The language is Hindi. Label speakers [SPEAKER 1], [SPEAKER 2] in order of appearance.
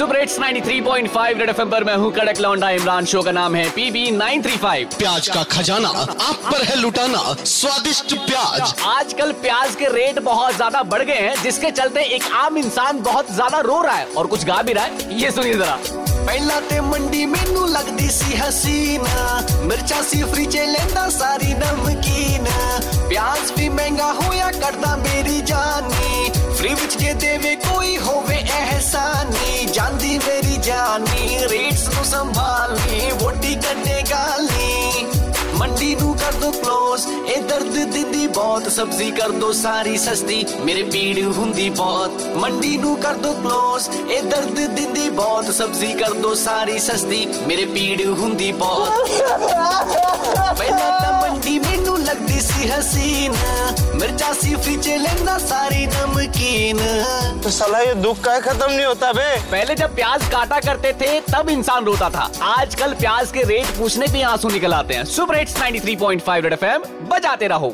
[SPEAKER 1] सुपर हिट्स 93.5 रेड एफएम पर मैं हूँ कड़क लौंडा इमरान शो का नाम है पीबी 935
[SPEAKER 2] प्याज का खजाना आप पर है लुटाना स्वादिष्ट प्याज
[SPEAKER 1] आजकल प्याज के रेट बहुत ज्यादा बढ़ गए हैं जिसके चलते एक आम इंसान बहुत ज्यादा रो रहा है और कुछ गा भी रहा है ये सुनिए जरा
[SPEAKER 3] ਪਹਿਲਾਂ ਤੇ ਮੰਡੀ ਮੈਨੂੰ ਲੱਗਦੀ ਸੀ ਹਸੀਨਾ ਮਿਰਚਾਂ ਸੀ ਫਰੀ ਚ ਲੈਂਦਾ ਸਾਰੀ ਨਮਕੀਨ ਪਿਆਜ਼ ਵੀ ਮਹਿੰਗਾ ਹੋਇਆ ਕਰਦਾ ਮੇਰੀ ਜਾਨੀ ਫਰੀ ਵਿੱਚ ਜੇ ਦੇਵੇ ਕੋਈ ਹੋਵੇ ਅਹਿਸਾਨੀ ਜਾਂਦੀ ਮੇਰੀ ਜਾਨੀ रेट्स नु संभाल ली वोटी कटे गाली। मंडी नु कर दो क्लोज ए दर्द दीदी बहुत सब्ज़ी कर दो सारी सस्ती मेरे पीड़ हुंदी बहुत। मंडी नु कर दो क्लोज ए दर्द दीदी बहुत सब्ज़ी कर दो सारी सस्ती मेरे पीड़ हुंदी बहुत। हसीना मिर्चा सीफी लेना सारी नमकीन।
[SPEAKER 4] तो साला ये दुख का खत्म नहीं होता बे।
[SPEAKER 1] पहले जब प्याज काटा करते थे तब इंसान रोता था। आजकल प्याज के रेट पूछने पे आँसू निकल आते हैं। सुपर रेट्स 93.5 रेड एफएम बजाते रहो।